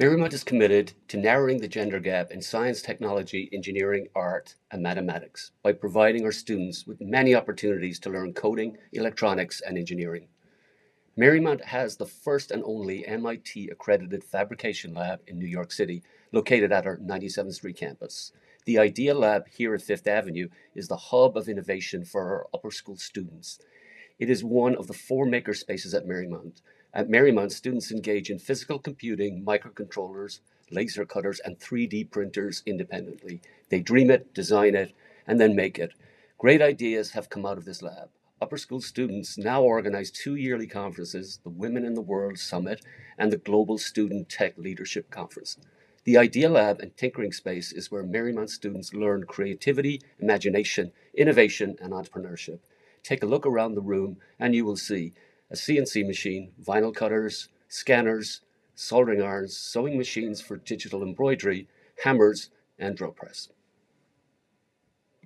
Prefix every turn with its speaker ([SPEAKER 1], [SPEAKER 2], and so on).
[SPEAKER 1] Marymount is committed to narrowing the gender gap in science, technology, engineering, art, and mathematics by providing our students with many opportunities to learn coding, electronics, and engineering. Marymount has the first and only MIT accredited fabrication lab in New York City, located at our 97th Street campus. The Idea Lab here at Fifth Avenue is the hub of innovation for our upper school students. It is one of the four maker spaces at Marymount. At Marymount, students engage in physical computing, microcontrollers, laser cutters, and 3D printers independently. They dream it, design it, and then make it. Great ideas have come out of this lab upper school students now organize two yearly conferences the Women in the World Summit and the Global Student Tech Leadership Conference. The Idea Lab and Tinkering Space is where Marymount students learn creativity, imagination, innovation, and entrepreneurship. Take a look around the room and you will see a CNC machine, vinyl cutters, scanners, soldering irons, sewing machines for digital embroidery, hammers, and drill press.